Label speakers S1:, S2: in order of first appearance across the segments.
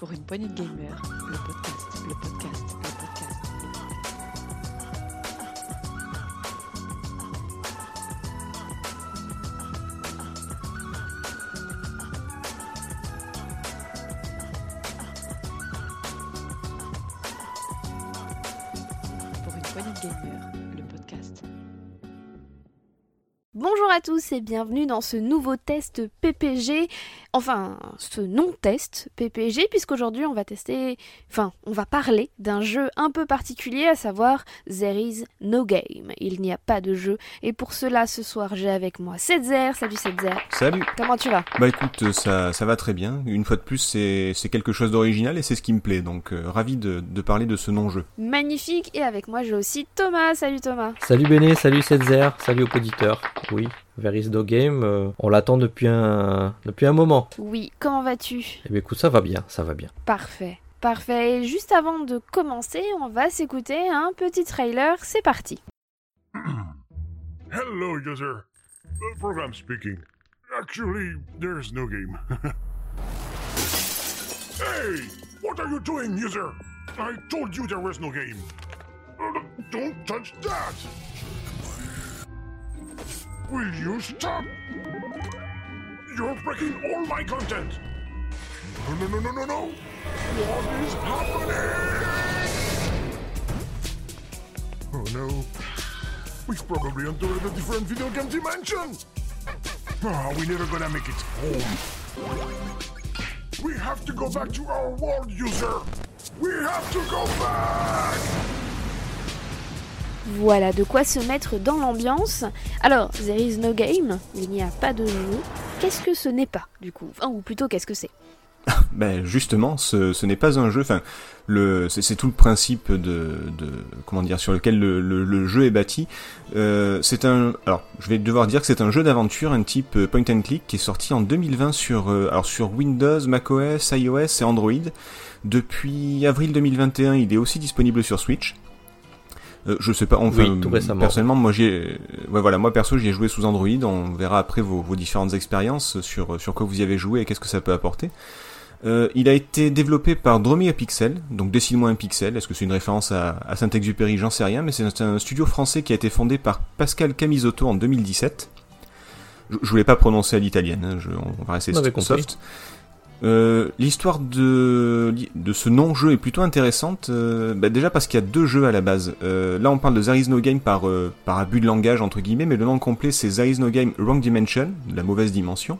S1: Pour une poignée de gamers, le podcast, le podcast. Pour une poignée de gamers, le podcast.
S2: Bonjour à tous et bienvenue dans ce nouveau test PPG, enfin ce non-test PPG, puisqu'aujourd'hui on va tester, enfin on va parler d'un jeu un peu particulier, à savoir There is no game. Il n'y a pas de jeu, et pour cela ce soir j'ai avec moi Setzer, salut Setzer,
S3: Salut
S2: comment tu vas?
S3: Bah écoute, ça, ça va très bien. Une fois de plus, c'est c'est quelque chose d'original et c'est ce qui me plaît. Donc euh, ravi de, de parler de ce non-jeu.
S2: Magnifique, et avec moi j'ai aussi Thomas, salut Thomas.
S4: Salut Béné, salut Setzer, salut aux auditeurs. Oui, There is no game, euh, on l'attend depuis un, depuis un moment.
S2: Oui, comment vas-tu?
S4: Eh bien écoute, ça va bien, ça va bien.
S2: Parfait. Parfait, et juste avant de commencer, on va s'écouter un petit trailer, c'est parti.
S5: Hello, user. Uh, program speaking. Actually, there's no game. hey! What are you doing, user? I told you there was no game. Uh, don't touch that! Will you stop? You're breaking all my content! No, no, no, no, no, no! What is happening? Oh no. We've probably entered a different video game dimension! Ah, we're never gonna make it home. We have to go back to our world, user! We have to go back!
S2: Voilà de quoi se mettre dans l'ambiance. Alors, There is no game, il n'y a pas de jeu. Qu'est-ce que ce n'est pas, du coup Ou plutôt, qu'est-ce que c'est
S3: Ben justement, ce, n'est pas un jeu. Enfin, c'est tout le principe de, comment dire sur lequel le, le, le jeu est bâti. Euh, c'est un. Alors, je vais devoir dire que c'est un jeu d'aventure, un type euh, point and click qui est sorti en 2020 sur euh, alors sur Windows, macOS, iOS et Android. Depuis avril 2021, il est aussi disponible sur Switch. Euh, je sais pas, on
S4: Oui, tout récemment.
S3: Personnellement, moi j'ai, ouais voilà, moi perso j'y ai joué sous Android. On verra après vos, vos différentes expériences sur sur quoi vous y avez joué et qu'est-ce que ça peut apporter. Euh, il a été développé par Dromy Pixel, donc dessine-moi un pixel. Est-ce que c'est une référence à, à Saint-Exupéry? J'en sais rien, mais c'est un studio français qui a été fondé par Pascal Camisotto en 2017. Je, je voulais pas prononcer à l'italienne, hein, on va rester soft. Euh, L'histoire de, de ce non-jeu est plutôt intéressante, euh, bah déjà parce qu'il y a deux jeux à la base. Euh, là on parle de There is no game par, euh, par abus de langage entre guillemets, mais le nom complet c'est There is no game wrong dimension, la mauvaise dimension.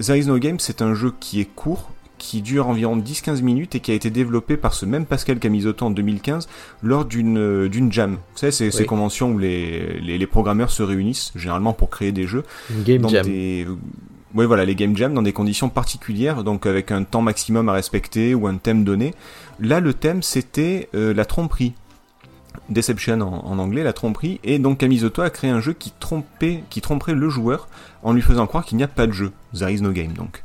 S3: There is no game c'est un jeu qui est court, qui dure environ 10-15 minutes et qui a été développé par ce même Pascal Camisotto en 2015 lors d'une euh, d'une jam. Vous savez, c'est ces
S4: Oui.
S3: conventions où les, les, les programmeurs se réunissent, généralement pour créer des jeux
S4: Une game
S3: dans
S4: jam.
S3: des ouais voilà les game jams dans des conditions particulières donc avec un temps maximum à respecter ou un thème donné. Là le thème c'était euh, la tromperie. Deception en, en anglais la tromperie. Et donc Kamizoto a créé un jeu qui trompait qui tromperait le joueur en lui faisant croire qu'il n'y a pas de jeu. There is no game donc.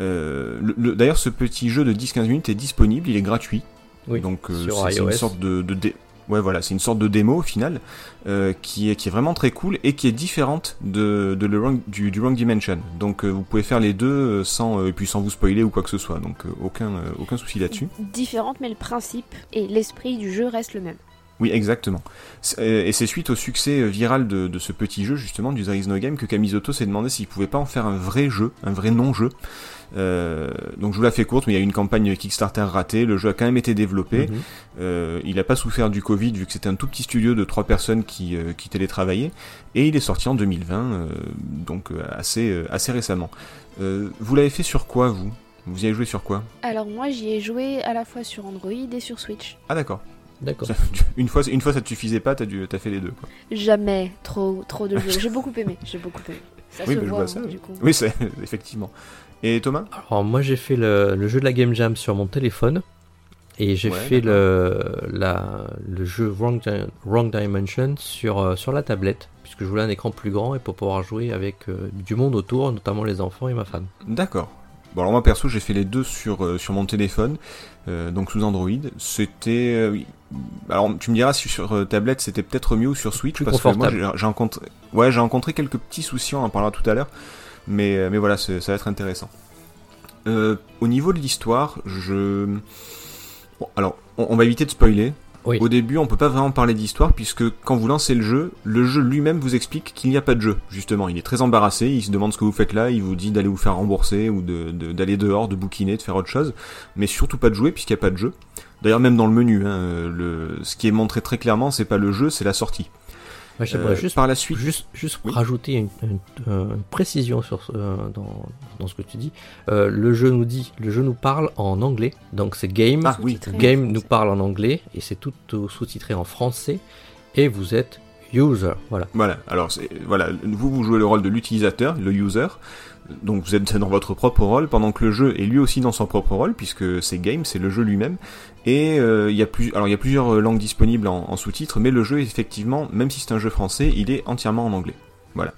S3: Euh, le- le- d'ailleurs ce petit jeu de 10-15 minutes est disponible il est gratuit.
S4: Oui,
S3: donc euh, c'est c'est une sorte de, de dé- ouais voilà c'est une sorte de démo au final euh, qui est qui est vraiment très cool et qui est différente de, de le du, du wrong dimension. Donc euh, vous pouvez faire les deux euh, sans puis sans vous spoiler ou quoi que ce soit. Donc aucun aucun souci là-dessus.
S2: Différente, mais le principe et l'esprit du jeu reste le même.
S3: Oui exactement euh, et c'est suite au succès euh, viral de, de ce petit jeu justement du There is no game que Kamizoto s'est demandé s'il pouvait pas en faire un vrai jeu un vrai non jeu euh, donc je vous la fais courte mais il y a eu une campagne Kickstarter ratée le jeu a quand même été développé
S4: Mhm.
S3: Euh, il n'a pas souffert du Covid vu que c'était un tout petit studio de trois personnes qui, euh, qui télétravaillaient et il est sorti en 2020 euh, donc assez, euh, assez récemment. Euh, vous l'avez fait sur quoi vous? Vous y avez joué sur quoi?
S2: Alors moi j'y ai joué à la fois sur Android et sur Switch.
S3: Ah d'accord.
S4: D'accord.
S3: Une fois, une fois ça te suffisait pas, t'as dû- t'as fait les deux quoi.
S2: Jamais trop trop de jeux. J'ai beaucoup aimé, j'ai beaucoup aimé. Ça
S3: Oui,
S2: se
S3: mais je
S2: voit,
S3: vois ça,
S2: hein,
S3: oui.
S2: du coup.
S3: Oui c'est effectivement. Et Thomas?
S4: Alors moi j'ai fait le, le jeu de la game jam sur mon téléphone et j'ai
S3: Ouais,
S4: fait le, la, le jeu Wrong, Di- Wrong Dimension sur, euh, sur la tablette puisque je voulais un écran plus grand et pour pouvoir jouer avec euh, du monde autour, notamment les enfants et ma femme.
S3: D'accord. Bon alors moi perso j'ai fait les deux sur, euh, sur mon téléphone, euh, donc sous Android. C'était... euh, oui. Alors tu me diras si sur tablette c'était peut-être mieux ou sur Switch
S4: Plus
S3: parce que moi j'ai rencontré... Ouais j'ai rencontré quelques petits soucis, on en parlera tout à l'heure. Mais, mais voilà ça va être intéressant. Au niveau de l'histoire, je. Bon, alors, on, on va éviter de spoiler. Au début, on peut pas vraiment parler d'histoire puisque quand vous lancez le jeu, le jeu lui-même vous explique qu'il n'y a pas de jeu. Justement, il est très embarrassé, il se demande ce que vous faites là, il vous dit d'aller vous faire rembourser ou d'aller dehors, de bouquiner, de faire autre chose, mais surtout pas de jouer puisqu'il n'y a pas de jeu. D'ailleurs, même dans le menu, hein, ce qui est montré très clairement, c'est pas le jeu, c'est la sortie. Euh,
S4: juste,
S3: par la suite,
S4: juste, juste
S3: Oui.
S4: rajouter une, une- euh, une précision sur ce- euh, dans, dans ce que tu dis. Euh, le jeu nous dit, le jeu nous parle en anglais, donc c'est game.
S3: ah oui,
S4: Game nous parle en anglais et c'est tout euh, sous-titré en français. Et vous êtes user, voilà.
S3: Voilà, alors c'est voilà, vous vous jouez le rôle de l'utilisateur, le user. Donc vous êtes dans votre propre rôle pendant que le jeu est lui aussi dans son propre rôle puisque c'est game, c'est le jeu lui-même et euh, il y a plus alors il y a plusieurs euh, langues disponibles en, en sous-titres mais le jeu effectivement même si c'est un jeu français, il est entièrement en anglais. Voilà.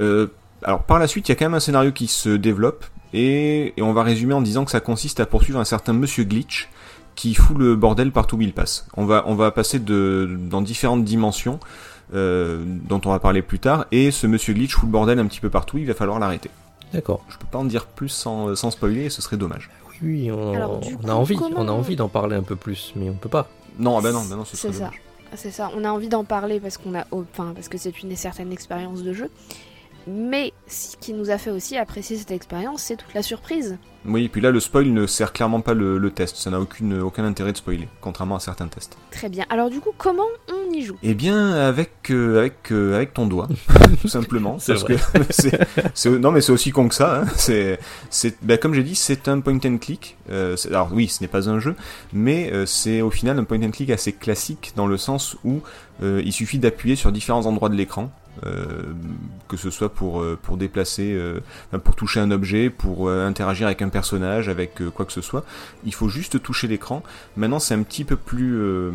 S3: Euh, alors par la suite, il y a quand même un scénario qui se développe et, et on va résumer en disant que ça consiste à poursuivre un certain monsieur Glitch qui fout le bordel partout où il passe. On va on va passer de dans différentes dimensions euh, dont on va parler plus tard, et ce monsieur Glitch fout le bordel un petit peu partout, il va falloir l'arrêter.
S4: D'accord.
S3: Je peux pas en dire plus sans, sans spoiler, ce serait dommage.
S4: On,
S2: Alors, du
S4: on
S2: coup,
S4: a envie,
S2: comment-
S4: on a envie d'en parler un peu plus, mais on peut pas.
S3: Non, ah bah non, serait
S2: C'est ça. C'est ça. On a envie d'en parler parce qu'on a, enfin, parce que c'est une certaine expérience de jeu. Mais ce qui nous a fait aussi apprécier cette expérience, c'est toute la surprise.
S3: Oui, et puis là, le spoil ne sert clairement pas le, le test, ça n'a aucune, aucun intérêt de spoiler, contrairement à certains tests.
S2: Très bien. Alors du coup, comment on y joue?
S3: Eh bien, avec, euh, avec, euh, avec ton doigt, tout simplement. Que c'est, non, mais c'est aussi con que ça. Hein. C'est, c'est, bah, comme j'ai dit, c'est un point and click. Euh, c'est- alors oui, ce n'est pas un jeu, mais euh, c'est au final un point and click assez classique dans le sens où euh, il suffit d'appuyer sur différents endroits de l'écran. Euh, que ce soit pour, euh, déplacer, euh, pour toucher un objet, pour interagir avec un personnage, avec quoi que ce soit. Il faut juste toucher l'écran. Maintenant, c'est un petit peu plus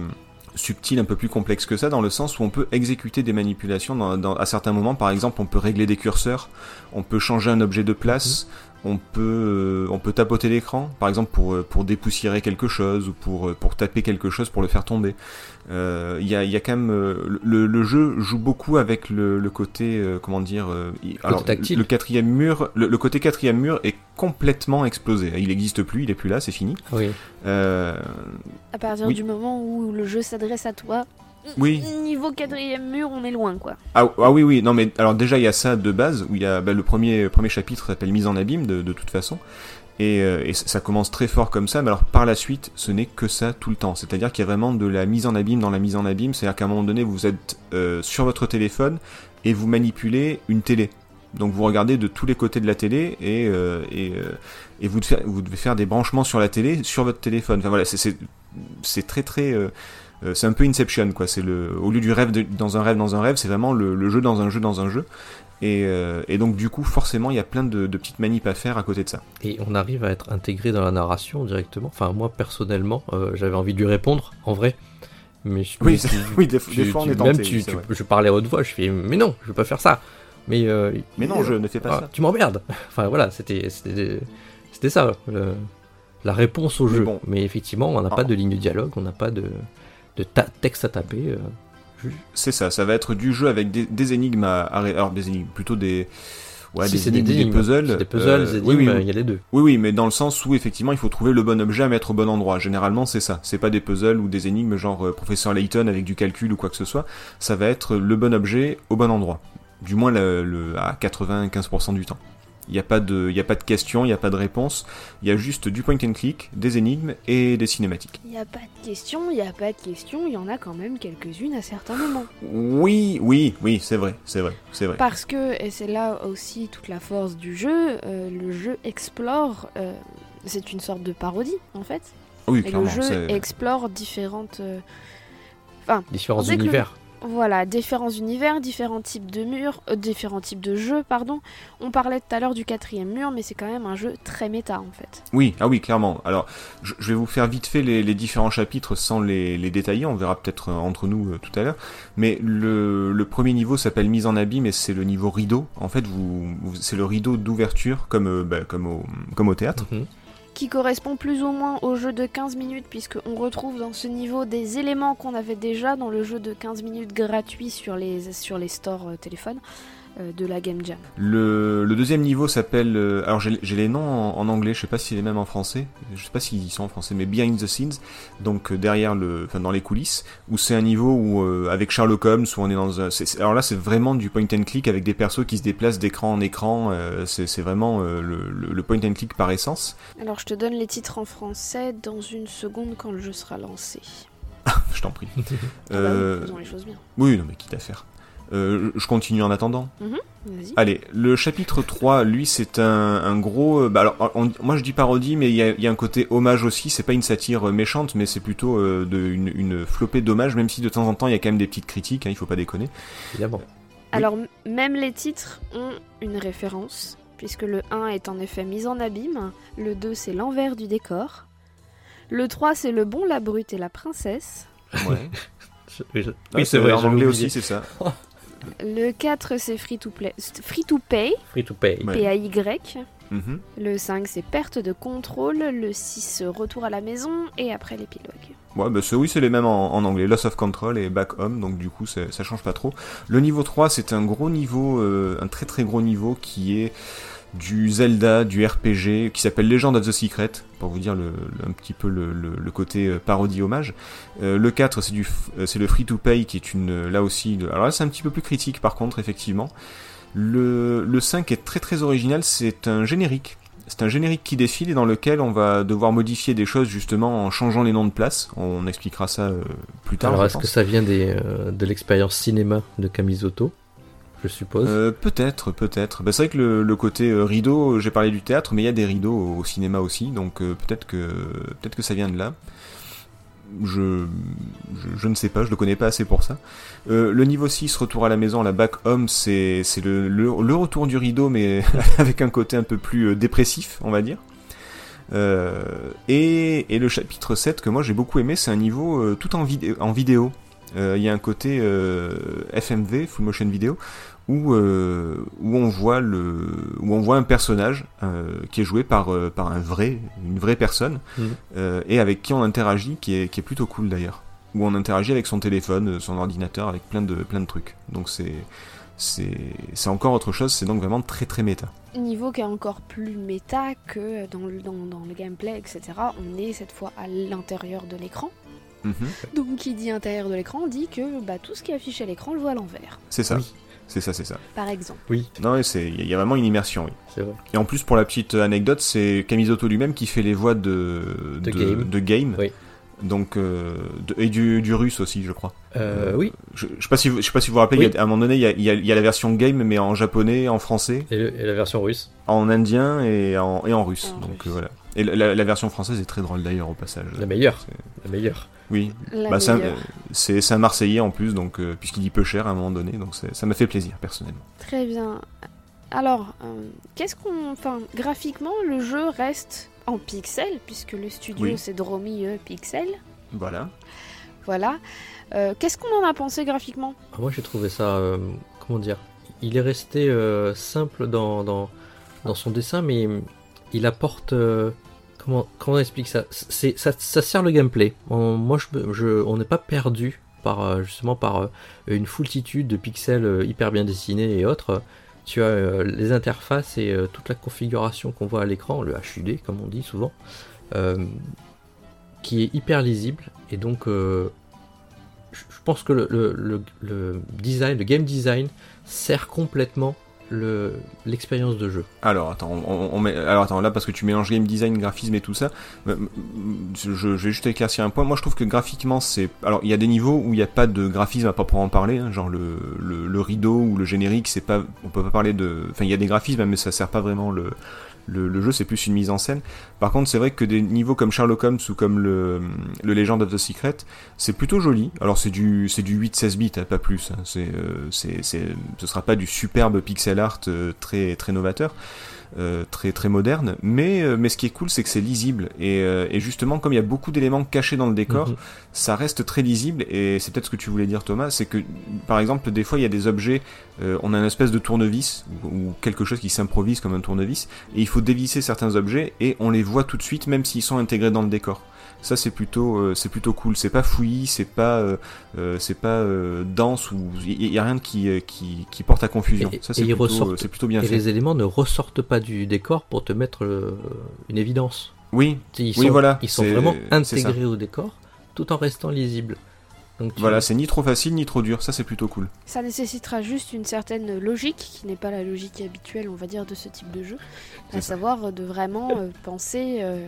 S3: subtil, un peu plus complexe que ça, dans le sens où on peut exécuter des manipulations dans, à certains moments. Par exemple, on peut régler des curseurs, on peut changer un objet de place, on peut euh, on peut tapoter l'écran, par exemple pour euh, pour dépoussiérer quelque chose ou pour euh, pour taper quelque chose pour le faire tomber. Euh, Il y a il y a quand même le, le jeu joue beaucoup avec le, le côté euh, comment dire euh, il- alors
S4: tactile.
S3: le quatrième mur le, le côté quatrième mur est complètement explosé. Il n'existe plus, il est plus là, c'est fini.
S4: Oui.
S3: Euh,
S2: À partir
S3: Oui.
S2: du moment où le jeu s'adresse à toi,
S3: oui.
S2: niveau quatrième mur, on est loin, quoi.
S3: Ah, ah oui, oui, non, mais alors déjà il y a ça de base, où il y a bah, le premier, premier chapitre s'appelle Mise en abîme de, de toute façon, et, euh, et ça commence très fort comme ça, mais alors par la suite ce n'est que ça tout le temps, c'est-à-dire qu'il y a vraiment de la mise en abîme dans la mise en abîme, c'est-à-dire qu'à un moment donné vous êtes euh, sur votre téléphone et vous manipulez une télé. Donc vous regardez de tous les côtés de la télé et, euh, et, euh, et vous, devez faire, vous devez faire des branchements sur la télé sur votre téléphone. Enfin voilà, c'est- très très euh, c'est un peu Inception quoi. C'est le au lieu du rêve de- dans un rêve dans un rêve, c'est vraiment le, le jeu dans un jeu dans un jeu. Et, euh, et donc du coup forcément il y a plein de, de petites manips à faire à côté de ça.
S4: Et on arrive à être intégré dans la narration directement. Enfin, moi personnellement, euh, j'avais envie de lui répondre, en vrai. Mais je
S3: Oui,
S4: mais
S3: oui, des,
S4: tu-
S3: des fois on
S4: tu-
S3: est tenté.
S4: Même tu, je parlais à haute voix, je fais mais non, je veux pas faire ça. Mais
S3: Mais non, je ne fais pas
S4: ah,
S3: ça.
S4: Tu m'emmerdes. Enfin voilà, c'était c'était c'était ça le- la réponse au
S3: Mais
S4: jeu.
S3: bon.
S4: Mais effectivement, on n'a
S3: Ah.
S4: pas de ligne de dialogue, on n'a pas de de ta- texte à taper. euh,
S3: C'est ça, ça va être du jeu avec des, des énigmes à, à alors des énigmes plutôt des ouais
S4: si
S3: des énigmes, des, puzzles.
S4: Des puzzles,
S3: euh,
S4: des énigmes,
S3: oui, oui,
S4: il y a les deux.
S3: Oui, oui, mais dans le sens où effectivement il faut trouver le bon objet à mettre au bon endroit. Généralement, c'est ça. C'est pas des puzzles ou des énigmes genre euh, professeur Layton avec du calcul ou quoi que ce soit. Ça va être le bon objet au bon endroit. Du moins le, le- à 95% du temps. Il n'y a pas de, il y a pas de questions, il n'y a pas de réponse. Il y a juste du point and click, des énigmes et des cinématiques.
S2: Il n'y a pas de questions, il n'y a pas de questions, il y en a quand même quelques-unes à certains moments.
S3: Oui, oui, oui, c'est vrai, c'est vrai, c'est vrai.
S2: Parce que, et c'est là aussi toute la force du jeu, euh, le jeu explore, euh, c'est une sorte de parodie en fait.
S3: Oui,
S2: Et le
S3: clairement.
S2: jeu
S3: c'est-
S2: explore différentes... euh,
S4: Différents
S2: que le-
S4: univers.
S2: Voilà, différents univers, différents types de murs, euh, différents types de jeux, pardon. On parlait tout à l'heure du quatrième mur, mais c'est quand même un jeu très méta en fait.
S3: Oui, ah oui, clairement. Alors, je, je vais vous faire vite fait les, les différents chapitres sans les, les détailler. On verra peut-être euh, entre nous euh, tout à l'heure. Mais le, le premier niveau s'appelle mise en abîme et c'est le niveau rideau. En fait, vous, vous- c'est le rideau d'ouverture comme, euh, bah, comme, au, comme au théâtre.
S4: Mhm.
S2: Qui correspond plus ou moins au jeu de 15 minutes, puisqu'on retrouve dans ce niveau des éléments qu'on avait déjà dans le jeu de 15 minutes gratuit sur les, sur les stores euh, téléphones. De la Game Jam.
S3: Le, le deuxième niveau s'appelle. euh, alors j'ai les noms en, en anglais, je sais pas si les mêmes en français. Je sais pas s'ils sont en français, mais Behind the Scenes, donc euh, derrière le, enfin dans les coulisses, où c'est un niveau où euh, avec Sherlock Holmes, où on est dans un. alors là, c'est vraiment du point and click avec des persos qui se déplacent d'écran en écran. euh, c'est vraiment euh, le, le- le point and click par essence.
S2: Alors je te donne les titres en français dans une seconde quand le jeu sera lancé.
S3: Je t'en prie.
S2: Ah bah oui,
S3: Euh,
S2: faisons les choses bien.
S3: oui, non mais quitte à faire. Euh, je continue en attendant.
S2: Vas-y.
S3: Allez, le chapitre 3, lui, c'est un, un gros... euh, Bah alors, on- moi je dis parodie, mais il y a, il y a un côté hommage aussi, c'est pas une satire euh, méchante, mais c'est plutôt euh, de, une, une flopée d'hommages, même si de temps en temps il y a quand même des petites critiques, hein, il faut pas déconner.
S4: Évidemment.
S2: Alors même les titres ont une référence, puisque le 1 est en effet mis en abîme, le 2 c'est l'envers du décor, le 3 c'est le bon, la brute et la princesse,
S3: Ouais.
S4: Je- je-
S3: Ouais,
S4: oui, c'est vrai.
S3: En anglais aussi, c'est ça.
S2: le 4 c'est free to play, free to pay,
S4: Free to pay.
S2: P-A-Y,
S3: Mhm.
S2: le 5 c'est perte de contrôle, le 6 retour à la maison, et après l'épilogue.
S3: Ouais, bah oui, c'est les mêmes en, en anglais, Loss of Control et Back Home, donc du coup ça change pas trop. Le niveau 3, c'est un gros niveau, euh, un très très gros niveau qui est du Zelda, du RPG, qui s'appelle Legend of the Secret, pour vous dire le, le- un petit peu le, côté euh, parodie-hommage. Euh, le 4, c'est du euh, c'est le free-to-pay, qui est une, là aussi, de- alors là c'est un petit peu plus critique par contre, effectivement. Le, le 5 est très très original, c'est un générique. C'est un générique qui défile et dans lequel on va devoir modifier des choses justement en changeant les noms de place. On expliquera ça euh, plus tard.
S4: Alors, est-ce que ça vient des, euh, de l'expérience cinéma de Kamizoto? Je suppose.
S3: Euh, peut-être, peut-être. Bah, c'est vrai que le, côté euh, rideau, euh, j'ai parlé du théâtre, mais il y a des rideaux au, cinéma aussi, donc peut-être que peut-être que ça vient de là. Je, je, ne sais pas, je le connais pas assez pour ça. Le niveau 6, retour à la maison, la back home, c'est le, le, le retour du rideau, mais avec un côté un peu plus dépressif, on va dire. Et, et le chapitre 7 que moi j'ai beaucoup aimé, c'est un niveau tout en, en vidéo. Euh, Il y a un côté euh, FMV, full motion vidéo, où, euh, où on voit le où on voit un personnage euh, qui est joué par euh, par un vrai une vraie personne euh, et avec qui on interagit qui est qui est plutôt cool d'ailleurs où on interagit avec son téléphone son ordinateur avec plein de plein de trucs donc c'est c'est c'est encore autre chose c'est donc vraiment très très méta
S2: Niveau qui est encore plus méta que dans le, dans, dans le gameplay, etc. On est cette fois à l'intérieur de l'écran.
S3: Mhm.
S2: Donc qui dit intérieur de l'écran dit que bah, tout ce qui est affiché à l'écran le voit à l'envers,
S3: c'est ça
S4: Oui.
S3: c'est ça c'est ça
S2: par exemple.
S4: Oui,
S3: non il y a vraiment une immersion oui
S4: c'est vrai.
S3: et en plus pour la petite anecdote c'est Kamizoto lui-même qui fait les voix de
S4: De Game.
S3: de game.
S4: Oui.
S3: donc euh, de- et du, du russe aussi je crois
S4: Euh, oui,
S3: Je, je sais pas si vous, je sais pas si vous vous rappelez,
S4: Oui.
S3: y a- à un moment donné, il y a, il y a- il y a la version game, mais en japonais, en français,
S4: et, le- et la version russe.
S3: en indien et en, et en russe.
S2: En
S3: Donc
S2: russe.
S3: euh, voilà. Et la- la, la version française est très drôle d'ailleurs au passage.
S4: La meilleure. La meilleure.
S3: Oui.
S2: La
S3: Bah, c'est un-
S2: meilleure.
S3: euh, c'est un Marseillais en plus, donc euh, puisqu'il dit peu cher à un moment donné, donc ça m'a fait plaisir personnellement.
S2: Très bien. Alors, euh, qu'est-ce qu'on. Enfin, graphiquement, le jeu reste en pixels, puisque le studio
S3: Oui.
S2: c'est Dromi euh, Pixel.
S3: Voilà.
S2: Voilà. Euh, qu'est-ce qu'on en a pensé graphiquement?
S4: Ah, Moi j'ai trouvé ça, euh, comment dire, il est resté euh, simple dans, dans, dans son dessin, mais il apporte, euh, comment, on explique ça ça, sert le gameplay. On, moi on n'est pas perdu par euh, justement par euh, une foultitude de pixels euh, hyper bien dessinés et autres. Tu as les interfaces et toute la configuration qu'on voit à l'écran, le HUD comme on dit souvent, qui est hyper lisible et donc je pense que le design, le game design sert complètement le- l'expérience de jeu.
S3: Alors attends, on, on- met, alors attends là parce que tu mélanges game design, graphisme et tout ça, euh, je, je vais juste éclaircir un point. Moi je trouve que graphiquement c'est, alors il y a des niveaux où il n'y a pas de graphisme à proprement parler, hein, genre le, le, le rideau ou le générique, c'est pas, on peut pas parler de, enfin il y a des graphismes mais ça sert pas vraiment le le, le jeu c'est plus une mise en scène. Par contre c'est vrai que des niveaux comme Sherlock Holmes ou comme le, le Legend of the Secret, c'est plutôt joli. Alors c'est du c'est du 8-16 bits, hein, pas plus. hein. Euh, c'est c'est ce sera pas du superbe pixel art euh, très très novateur. Euh, très très moderne, mais euh, mais ce qui est cool c'est que c'est lisible et, euh, et justement comme il y a beaucoup d'éléments cachés dans le décor,
S4: Mhm.
S3: ça reste très lisible et c'est peut-être ce que tu voulais dire Thomas, c'est que par exemple des fois il y a des objets, on a une espèce de tournevis ou, ou quelque chose qui s'improvise comme un tournevis et il faut dévisser certains objets et on les voit tout de suite même s'ils sont intégrés dans le décor. Ça c'est plutôt euh, c'est plutôt cool. C'est pas fouillis, c'est pas euh, euh, c'est pas euh, dense ou il y, y a rien qui, qui qui porte à confusion.
S4: Et-
S3: ça c'est plutôt,
S4: ressortent-
S3: euh, c'est plutôt bien
S4: Et
S3: fait.
S4: les éléments ne ressortent pas du décor pour te mettre euh, une évidence.
S3: Oui,
S4: Ils
S3: Oui,
S4: sont,
S3: voilà,
S4: ils sont vraiment intégrés au décor tout en restant lisibles. Donc
S3: voilà, c'est ni trop facile ni trop dur. Ça c'est plutôt cool.
S2: Ça nécessitera juste une certaine logique, qui n'est pas la logique habituelle, on va dire, de ce type de jeu. À
S3: ça.
S2: savoir de vraiment euh, penser. euh,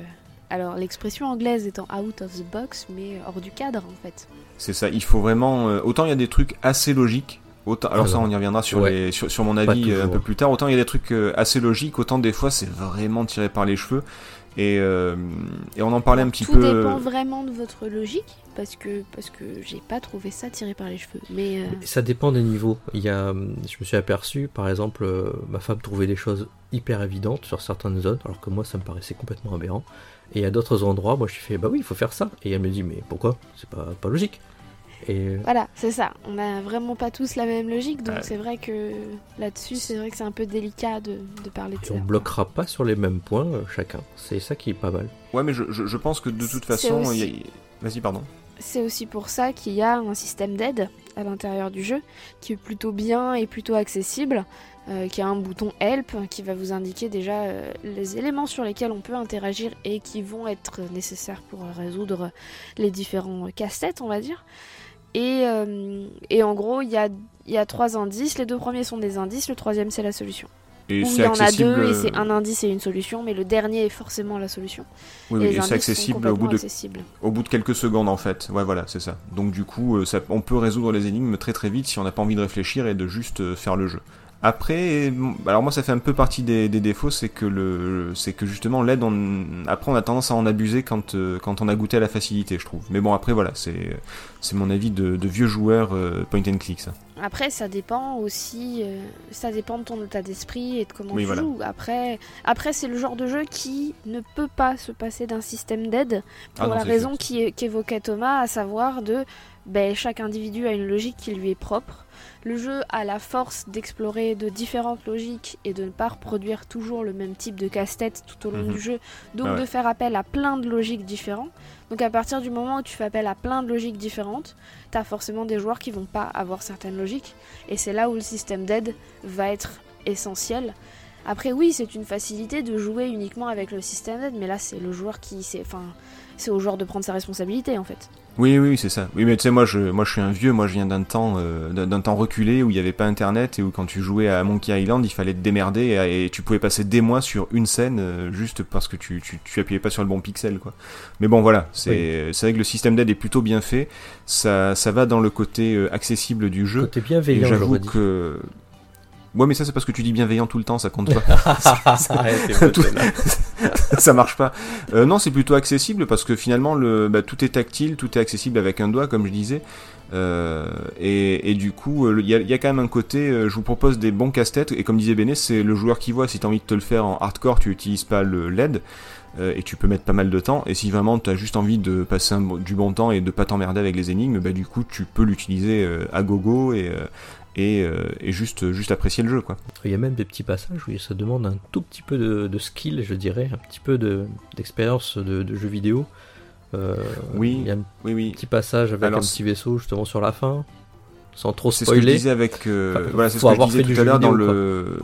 S2: alors, l'expression anglaise étant out of the box, mais hors du cadre en fait.
S3: C'est ça. Il faut vraiment. euh, autant il y a des trucs assez logiques. Autant, alors ça, on y reviendra sur,
S4: ouais.
S3: les, sur, sur mon avis euh, un peu plus tard. Autant il y a des trucs euh, assez logiques, autant des fois c'est vraiment tiré par les cheveux. Et, euh, et on en parlait un petit
S2: tout
S3: peu.
S2: dépend vraiment de votre logique, parce que, parce que j'ai pas trouvé ça tiré par les cheveux. Mais. euh,
S4: Ça dépend des niveaux. Il y a, je me suis aperçu, par exemple, ma femme trouvait des choses hyper évidentes sur certaines zones, alors que moi ça me paraissait complètement aberrant. Et à d'autres endroits, moi je lui fais bah oui, il faut faire ça. Et elle me dit mais pourquoi? C'est pas, pas logique. Et
S2: Voilà, c'est ça. On n'a vraiment pas tous la même logique, donc
S3: Ouais.
S2: c'est vrai que là-dessus, c'est vrai que c'est un peu délicat de, de parler de
S4: et
S2: ça.
S4: on bloquera pas sur les mêmes points euh, chacun. C'est ça qui est pas mal.
S3: Ouais, mais je, je, je pense que de toute façon.
S2: aussi-
S3: il y a- Vas-y, pardon.
S2: C'est aussi pour ça qu'il y a un système d'aide à l'intérieur du jeu qui est plutôt bien et plutôt accessible, euh, qui a un bouton Help qui va vous indiquer déjà euh, les éléments sur lesquels on peut interagir et qui vont être nécessaires pour résoudre les différents casse-têtes, on va dire. Et, euh, et en gros, il y a, y a trois indices. Les deux premiers sont des indices, le troisième c'est la solution.
S3: Et
S2: il y en a deux et c'est
S3: euh,
S2: un indice et une solution, mais le dernier est forcément la solution.
S3: Oui,
S2: et
S3: oui,
S2: les
S3: et c'est accessible au bout de au bout de quelques secondes en fait. Ouais, voilà, c'est ça. Donc du coup, euh, ça, on peut résoudre les énigmes très très vite si on n'a pas envie de réfléchir et de juste euh, faire le jeu. Après, alors moi ça fait un peu partie des, des défauts, c'est que le, c'est que justement l'aide, on, après on a tendance à en abuser quand euh, quand on a goûté à la facilité, je trouve. Mais bon, après voilà, c'est c'est mon avis de, de vieux joueur euh, point and click ça.
S2: Après, ça dépend aussi, euh, ça dépend de ton état d'esprit et de comment
S3: Oui,
S2: tu
S3: voilà.
S2: joues. Après, après c'est le genre de jeu qui ne peut pas se passer d'un système d'aide pour
S3: Ah non,
S2: la raison qui- qu'évoquait Thomas, à savoir de ben, chaque individu a une logique qui lui est propre. Le jeu a la force d'explorer de différentes logiques et de ne pas reproduire toujours le même type de casse-tête tout au long
S3: Mhm.
S2: du jeu, donc
S3: Ah ouais.
S2: de faire appel à plein de logiques différentes. Donc à partir du moment où tu fais appel à plein de logiques différentes, t'as forcément des joueurs qui vont pas avoir certaines logiques, et c'est là où le système d'aide va être essentiel. Après oui, c'est une facilité de jouer uniquement avec le système d'aide, mais là c'est le joueur qui, c'est, enfin, c'est au joueur de prendre sa responsabilité en fait.
S3: Oui, oui, oui, c'est ça. Oui, mais tu sais, moi, je, moi, je suis un vieux. Moi, je viens d'un temps, euh, d'un temps reculé où il n'y avait pas Internet et où quand tu jouais à Monkey Island, il fallait te démerder et, et tu pouvais passer des mois sur une scène euh, juste parce que tu, tu, tu appuyais pas sur le bon pixel, quoi. Mais bon, voilà. C'est, c'est vrai que le système d'aide est plutôt bien fait. Ça, ça va dans le côté euh, accessible du jeu.
S4: Côté bienveillant,
S3: j'avoue
S4: dit.
S3: Ouais, mais ça, c'est parce que tu dis bienveillant tout le temps, ça compte pas. Tout- ça marche pas. Euh, non, c'est plutôt accessible parce que finalement, le, bah, tout est tactile, tout est accessible avec un doigt, comme je disais. Euh, et, et du coup, euh, il y, a, il y a quand même un côté, je vous propose des bons casse-têtes, et comme disait Béné, c'est le joueur qui voit. Si tu as envie de te le faire en hardcore, tu utilises pas le LED, euh, et tu peux mettre pas mal de temps. Et si vraiment tu as juste envie de passer un, du bon temps et de pas t'emmerder avec les énigmes, bah, du coup, tu peux l'utiliser euh, à gogo et, euh, et, euh, et juste, juste apprécier le jeu, quoi.
S4: Il y a même des petits passages où ça demande un tout petit peu de, de skill, je dirais, un petit peu de- d'expérience de, de jeu vidéo. Euh,
S3: Oui.
S4: Il y a un
S3: Oui, oui.
S4: petit passage avec
S3: Alors,
S4: un petit vaisseau justement sur la fin, sans trop
S3: C'est ce que je
S4: spoiler.
S3: disais avec euh,
S4: Enfin,
S3: voilà, c'est ce que je disais
S4: fait
S3: tout à l'heure dans le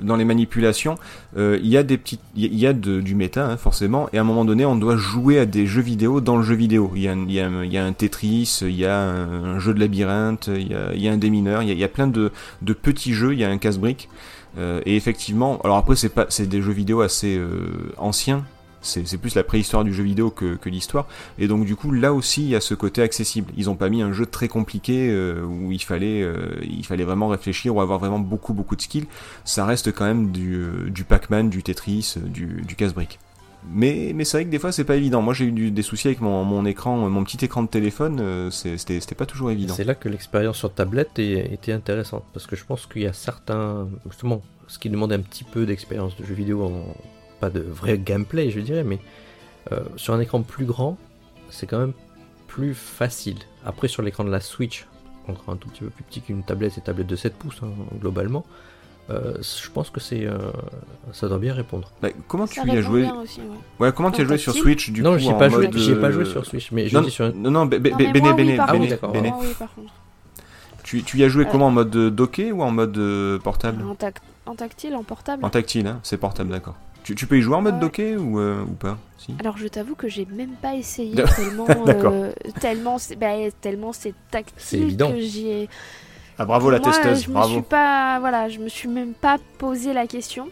S3: dans les manipulations. Euh, Il y a des petites, il y a- de- du méta hein, forcément, et à un moment donné, on doit jouer à des jeux vidéo dans le jeu vidéo. Il y a, il y a, un- il y a un Tetris, il y a un, un jeu de labyrinthe, il y a, il y a un démineur, il y a, il y a plein de, de petits jeux. Il y a un casse-brique. Euh, et effectivement, alors après c'est pas, c'est des jeux vidéo assez euh, anciens. C'est plus la préhistoire du jeu vidéo que, l'histoire. Et donc du coup là aussi il y a ce côté accessible. Ils ont pas mis un jeu très compliqué euh, où il fallait euh, il fallait vraiment réfléchir ou avoir vraiment beaucoup beaucoup de skills. Ça reste quand même du, euh, Pac-Man, du Tetris, du, casse-brique. Mais, c'est vrai que des fois c'est pas évident. Moi j'ai eu des soucis avec mon, écran, mon petit écran de téléphone, c'était pas toujours évident.
S4: C'est là que l'expérience sur tablette était intéressante parce que je pense qu'il y a certains justement ce qui demande un petit peu d'expérience de jeu vidéo, en, pas de vrai gameplay je dirais, mais euh, sur un écran plus grand, c'est quand même plus facile. Après sur l'écran de la Switch, encore un tout petit peu plus petit qu'une tablette, c'est tablette de 7 pouces hein, globalement. Euh, je pense que c'est, euh, ça doit bien répondre.
S3: Bah, comment
S2: Ça
S3: tu y as joué
S2: aussi, ouais.
S3: Ouais, comment tu as
S2: En
S3: joué sur Switch du
S4: non,
S3: coup
S4: j'ai
S3: en
S4: pas joué,
S3: mode,
S4: j'ai pas joué sur Switch, mais je
S3: Non,
S4: dis sur un-
S3: non, non,
S2: Non,
S3: Béné, Béné, Béné. Tu, tu y as joué
S2: Euh.
S3: comment en mode docké ou en mode portable?
S2: En, tac- en tactile, en portable.
S3: En tactile, hein, c'est portable, d'accord. Tu, tu peux y jouer en mode
S2: Ouais.
S3: docké ou, euh, ou pas? Si
S2: Alors je t'avoue que j'ai même pas essayé tellement, euh, tellement, c'est, bah, tellement c'est
S4: C'est
S2: tactile que j'y ai.
S3: Ah bravo la
S2: Moi,
S3: testeuse,
S2: je me
S3: bravo.
S2: suis pas, voilà, je me suis même pas posé la question.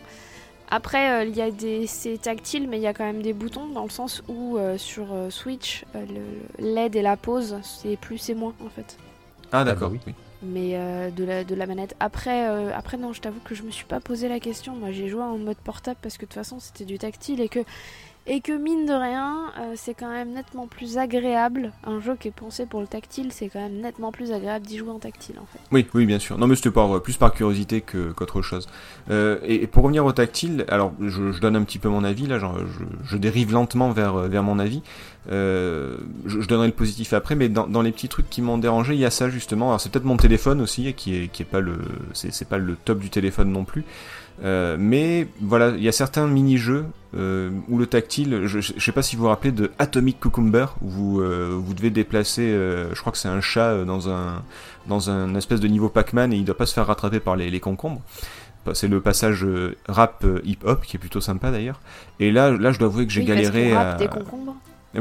S2: Après, euh, il y a des, c'est tactile, mais il y a quand même des boutons dans le sens où euh, sur euh, Switch, euh, le l'aide et la pause, c'est plus et moins en fait.
S3: Ah d'accord,
S4: bah oui.
S3: oui.
S2: Mais euh, de, la, de la manette. Après, euh, après non, je t'avoue que je me suis pas posé la question. Moi, j'ai joué en mode portable parce que de toute façon, c'était du tactile et que et que mine de rien, euh, c'est quand même nettement plus agréable. Un jeu qui est pensé pour le tactile, c'est quand même nettement plus agréable d'y jouer en tactile en fait.
S3: Oui, oui, bien sûr. Non, mais c'était plus par curiosité que- qu'autre chose. Et, pour revenir au tactile, alors je, je donne un petit peu mon avis, là, genre, je, je dérive lentement vers, vers mon avis. Euh, je, je donnerai le positif après, mais dans, dans les petits trucs qui m'ont dérangé, il y a ça justement. Alors c'est peut-être mon téléphone aussi, qui est, qui est pas le, c'est c'est pas le top du téléphone non plus. Euh, mais voilà, il y a certains mini-jeux euh, où le tactile, je, je sais pas si vous vous rappelez de Atomic Cucumber, où vous, vous devez déplacer, je crois que c'est un chat dans un dans un espèce de niveau Pac-Man et il doit pas se faire rattraper par les, les concombres. C'est le passage rap hip-hop qui est plutôt sympa d'ailleurs. Et là, là, je dois avouer que j'ai
S2: Oui,
S3: galéré à.
S2: des concombres.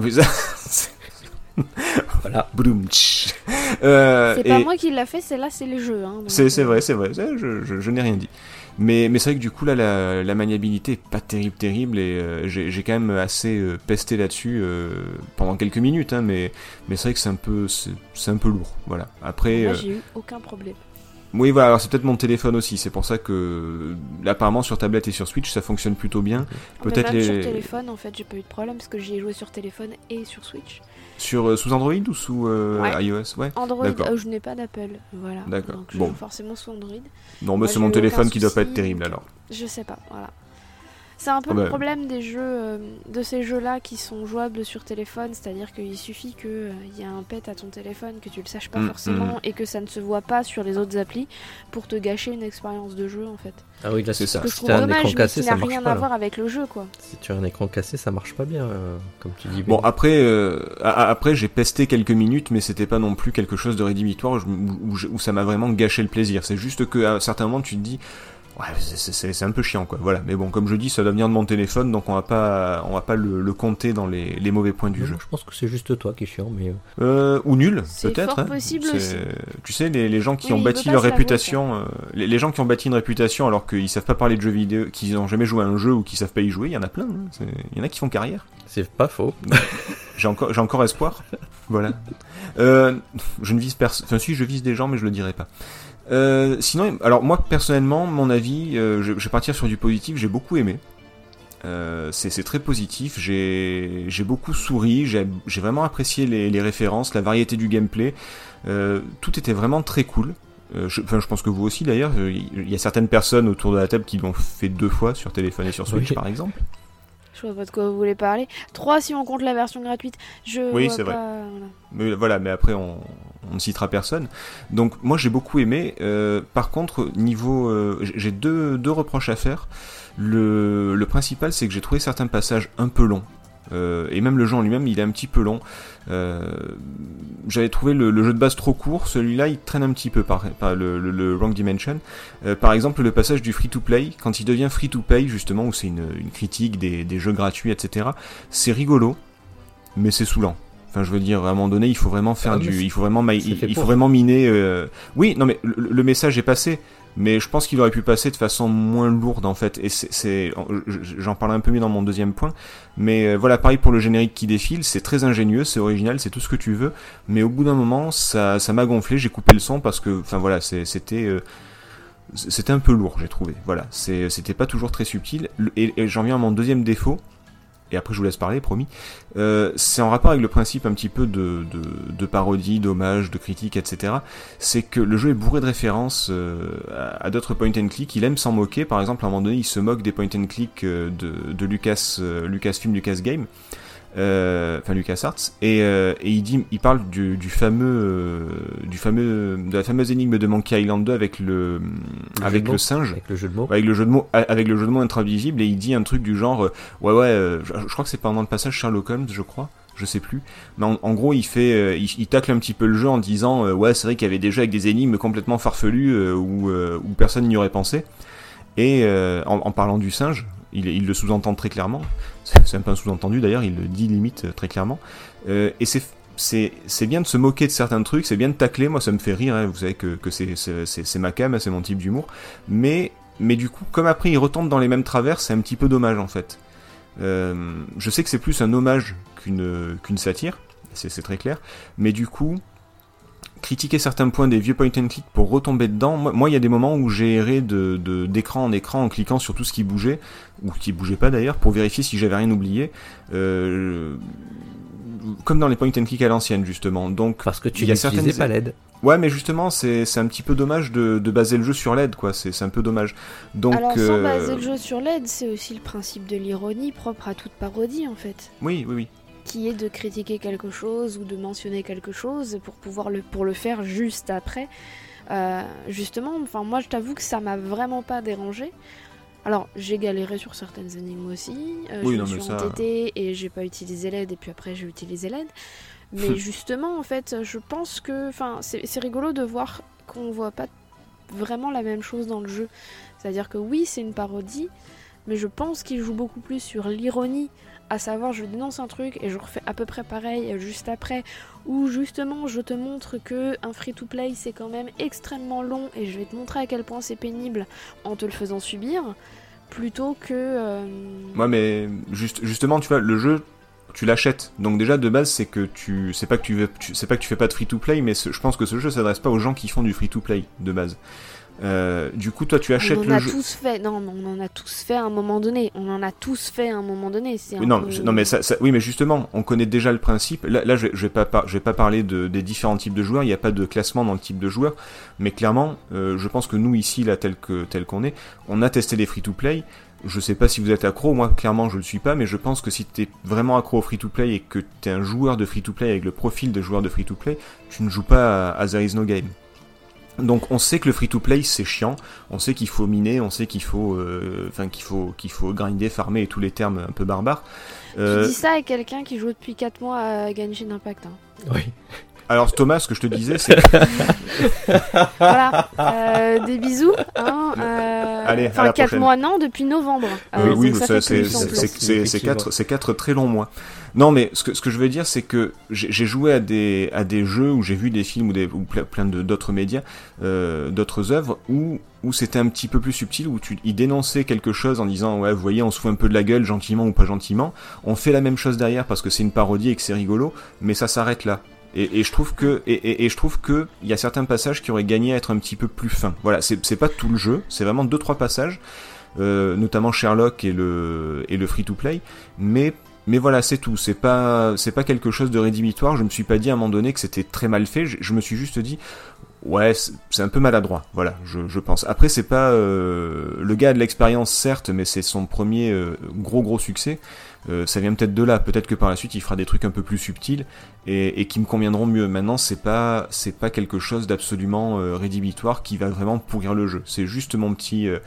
S4: Voilà.
S3: Euh,
S2: C'est pas
S3: et-
S2: moi qui l'a fait, c'est là, c'est les jeux. Hein, donc,
S3: c'est
S2: euh,
S3: vrai, c'est vrai, je, je, je n'ai rien dit. Mais, mais c'est vrai que du coup, là, la, la maniabilité est pas terrible, terrible, et euh, j'ai quand même assez euh, pesté là-dessus euh, pendant quelques minutes, hein, mais, mais c'est vrai que c'est un peu un peu lourd, voilà. Après,
S2: Moi,
S3: euh,
S2: j'ai eu aucun problème.
S3: Oui, voilà, alors c'est peut-être mon téléphone aussi, c'est pour ça que, là, apparemment, sur tablette et sur Switch, ça fonctionne plutôt bien.
S2: Mais
S3: Peut-être les...
S2: sur téléphone, en fait, j'ai pas eu de problème parce que j'y ai joué sur téléphone et sur Switch.
S3: Sur, euh, sous Android ou sous euh,
S2: Ouais.
S3: iOS? Ouais.
S2: Android, euh, je n'ai pas d'Apple, voilà.
S3: D'accord.
S2: Donc je
S3: Bon.
S2: joue forcément sous Android.
S3: Non, mais c'est mon téléphone qui doit pas être terrible alors.
S2: Je sais pas, voilà. C'est un peu le problème des jeux, euh, de ces jeux-là qui sont jouables sur téléphone, c'est-à-dire qu'il suffit qu'il y a un pet à ton téléphone, que tu le saches pas
S3: Mm,
S2: forcément
S3: mm.
S2: et que ça ne se voit pas sur les autres applis pour te gâcher une expérience de jeu en fait.
S4: Ah oui, là,
S3: C'est ça.
S2: Que je
S4: si
S2: trouve
S4: t'as un
S2: dommage,
S4: écran
S2: mais
S4: cassé, ça
S2: n'a
S4: marche
S2: rien
S4: pas.
S2: à voir avec le jeu quoi.
S4: Si tu as un écran cassé, ça marche pas bien, euh, comme tu dis.
S3: Bon, après, euh, après j'ai pesté quelques minutes, mais c'était pas non plus quelque chose de rédhibitoire où, ça m'a vraiment gâché le plaisir. C'est juste que à un certain moment, tu te dis, ouais, c'est- c'est c'est- c'est un peu chiant, quoi. Voilà. Mais bon, comme je dis, ça doit venir de mon téléphone, donc on va pas, on va pas le, le compter dans les, les mauvais points du
S4: Non,
S3: jeu.
S4: Je pense que c'est juste toi qui est chiant, mais. euh,
S3: Euh, ou nul,
S2: C'est
S3: peut-être.
S2: fort
S3: hein.
S2: possible aussi.
S3: Tu sais, les, les gens qui
S2: Oui,
S3: ont bâti leur réputation, euh, les, les gens qui ont bâti une réputation alors qu'ils savent pas parler de jeux vidéo, qu'ils ont jamais joué à un jeu ou qu'ils savent pas y jouer, il y en a plein. hein. Il y en a qui font carrière.
S4: C'est pas faux.
S3: J'ai encore, j'ai encore espoir. voilà. Euh, je ne vise personne. Enfin, si, je vise des gens, mais je le dirai pas. Euh, sinon, alors moi personnellement, mon avis, euh, je, je vais partir sur du positif. J'ai beaucoup aimé. Euh, c'est c'est très positif. J'ai j'ai beaucoup souri. J'ai j'ai vraiment apprécié les, les références, la variété du gameplay. Euh, tout était vraiment très cool. Euh, je, enfin, je pense que vous aussi d'ailleurs. Il y a certaines personnes autour de la table qui l'ont fait deux fois sur téléphone et sur Switch,
S4: Oui.
S3: par exemple.
S2: Je vois pas de quoi vous voulez parler. 3 si on compte la version gratuite. Je
S3: Oui, c'est vrai.
S2: pas, voilà.
S3: Mais voilà, mais après on, on ne citera personne. Donc moi j'ai beaucoup aimé. Euh, par contre, niveau, euh, j'ai- j'ai deux, deux reproches à faire. Le, le principal, c'est que j'ai trouvé certains passages un peu longs. Euh, et même le jeu en lui-même, il est un petit peu long. Euh, J'avais trouvé le, le jeu de base trop court. Celui-là, il traîne un petit peu par, par le, le, le Wrong Dimension. Euh, par exemple, le passage du free-to-play, quand il devient free-to-play, justement, où c'est une, une critique des, des jeux gratuits, etc. C'est rigolo, mais c'est saoulant. Enfin, je veux dire, à un moment donné, il faut vraiment faire
S4: Ah,
S3: du, il faut vraiment, il, il faut miner. Oui, non, mais le message est passé. Mais je pense qu'il aurait pu passer de façon moins lourde en fait. Et c'est- j'en parlerai un peu mieux dans mon deuxième point. Mais euh, voilà, pareil pour le générique qui défile, c'est très ingénieux, c'est original, c'est tout ce que tu veux. Mais au bout d'un moment, ça, m'a gonflé. J'ai coupé le son parce que, enfin voilà, euh, c'était un peu lourd, j'ai trouvé. Voilà, c'était pas toujours très subtil. Et j'en viens à mon deuxième défaut. Et après, je vous laisse parler, promis. Euh, c'est en rapport avec le principe un petit peu de, de, de parodie, d'hommage, de critique, etc. C'est que le jeu est bourré de références euh, à, d'autres point and click. Il aime s'en moquer. Par exemple, à un moment donné, il se moque des point and click euh, de, de Lucas, euh, Lucasfilm, Lucas Game. Euh, enfin LucasArts, et, euh, et il dit, il parle du, du fameux, euh, du fameux, de la fameuse énigme de Monkey Island 2 avec le,
S4: Le
S3: avec le singe.
S4: Avec le jeu de mots.
S3: Avec le jeu de mots, avec le jeu de mots intravisible, et il dit un truc du genre, ouais ouais, je, je crois que c'est pendant le passage Sherlock Holmes, je crois, je sais plus. Mais en, en gros, il fait, euh, il, il tacle un petit peu le jeu en disant, euh, ouais, c'est vrai qu'il y avait des jeux avec des énigmes complètement farfelues euh, où, où personne n'y aurait pensé. Et en, en parlant du singe, il, le sous-entend très clairement. C'est un peu un sous-entendu d'ailleurs, il le dit limite euh, très clairement. Euh, et c'est bien de se moquer de certains trucs, c'est bien de tacler. Moi, ça me fait rire. hein, Vous savez que c'est ma cam, c'est mon type d'humour. Mais mais du coup, comme après il retombe dans les mêmes travers, c'est un petit peu dommage en fait. Euh, je sais que c'est plus un hommage qu'une satire, c'est très clair. Mais du coup, critiquer certains points des vieux point and click pour retomber dedans, moi, il y a des moments où j'ai erré de de- d'écran en écran en cliquant sur tout ce qui bougeait ou qui bougeait pas d'ailleurs pour vérifier si j'avais rien oublié. Euh, comme dans les point and click à l'ancienne justement. Donc
S4: Parce que tu n'utilisais
S3: certaines-
S4: pas l'aide.
S3: Ouais, mais justement, c'est c'est un petit peu dommage de, de baser le jeu sur l'aide, quoi. C'est c'est un peu dommage. Donc,
S2: Alors, sans
S3: euh,
S2: baser le jeu sur l'aide, c'est aussi le principe de l'ironie propre à toute parodie en fait.
S3: oui, oui, oui.
S2: Qui est de critiquer quelque chose ou de mentionner quelque chose pour pouvoir le, pour le faire juste après. Euh, justement, enfin, moi je t'avoue que ça m'a vraiment pas dérangé. Alors, j'ai galéré sur certaines énigmes aussi. euh,
S3: Oui,
S2: je
S3: non,
S2: me suis
S3: ça-
S2: entêtée et j'ai pas utilisé l'aide et puis après j'ai utilisé l'aide. Mais justement, en fait, je pense que, enfin, c'est rigolo de voir qu'on voit pas vraiment la même chose dans le jeu. C'est-à-dire que oui, c'est une parodie, mais je pense qu'il joue beaucoup plus sur l'ironie, à savoir je dénonce un truc et je refais à peu près pareil euh, juste après, ou justement je te montre que un free-to-play c'est quand même extrêmement long et je vais te montrer à quel point c'est pénible en te le faisant subir, plutôt que... euh,
S3: Moi, mais juste, justement, tu vois, le jeu, tu l'achètes. Donc déjà de base, c'est que tu, c'est pas que tu c'est pas que tu fais pas de free to play, mais je pense que ce jeu s'adresse pas aux gens qui font du free to play de base. Euh, du coup, toi, tu achètes
S2: on en
S3: le
S2: a
S3: jeu.
S2: tous fait, non, mais on en a tous fait à un moment donné. On en a tous fait à un moment donné.
S3: Oui,
S2: un
S3: non,
S2: peu-
S3: je- non, mais ça, ça- oui, mais justement, on connaît déjà le principe. Là, là je, vais- je vais pas, par- je vais pas parler de, des différents types de joueurs. Il n'y a pas de classement dans le type de joueur, mais clairement, euh, je pense que nous ici, là, tel que tel qu'on est, on a testé les free-to-play. Je sais pas si vous êtes accro, moi clairement je le suis pas, mais je pense que si t'es vraiment accro au free-to-play et que t'es un joueur de free-to-play avec le profil de joueur de free-to-play, tu ne joues pas à, à There is no game. Donc on sait que le free-to-play c'est chiant, on sait qu'il faut miner, on sait qu'il faut, euh, enfin qu'il faut qu'il faut grinder, farmer et tous les termes un peu barbares. Euh,
S2: Tu dis ça à quelqu'un qui joue depuis 4 mois à Genshin Impact. hein.
S4: Oui.
S3: Alors Thomas, ce que je te disais, c'est que
S2: Voilà, euh, des bisous. Hein, euh,
S3: Allez, à
S2: enfin,
S3: la
S2: 4
S3: prochaine.
S2: mois, non, depuis novembre.
S3: Euh,
S2: Euh,
S3: oui, c'est
S2: plus en
S3: c'est-
S2: plus.
S3: c'est- c'est- c'est
S4: Effectivement.
S3: quatre, c'est quatre très longs mois. Non, mais ce que, ce que je veux dire, c'est que j'ai joué à des, à des jeux où j'ai vu des films ou, des, ou plein d'autres médias, d'autres œuvres, où, où c'était un petit peu plus subtil, où tu, ils dénonçaient quelque chose en disant, ouais, vous voyez, on se fout un peu de la gueule, gentiment ou pas gentiment. On fait la même chose derrière parce que c'est une parodie et que c'est rigolo, mais ça s'arrête là. Et, je trouve que et, je trouve que il y a certains passages qui auraient gagné à être un petit peu plus fins. Voilà, c'est pas tout le jeu, c'est vraiment deux trois passages, euh, notamment Sherlock et le free to play, mais voilà, c'est tout. C'est pas pas quelque chose de rédhibitoire. Je me suis pas dit à un moment donné que c'était très mal fait. Je, me suis juste dit ouais, c'est un peu maladroit. Voilà, je, je pense. Après, c'est pas euh, le gars a de l'expérience certes, mais c'est son premier euh, gros gros succès. Euh, ça vient peut-être de là. Peut-être que par la suite, il fera des trucs un peu plus subtils et, et qui me conviendront mieux. Maintenant, c'est pas c'est pas quelque chose d'absolument euh, rédhibitoire qui va vraiment pourrir le jeu. C'est juste mon petit euh,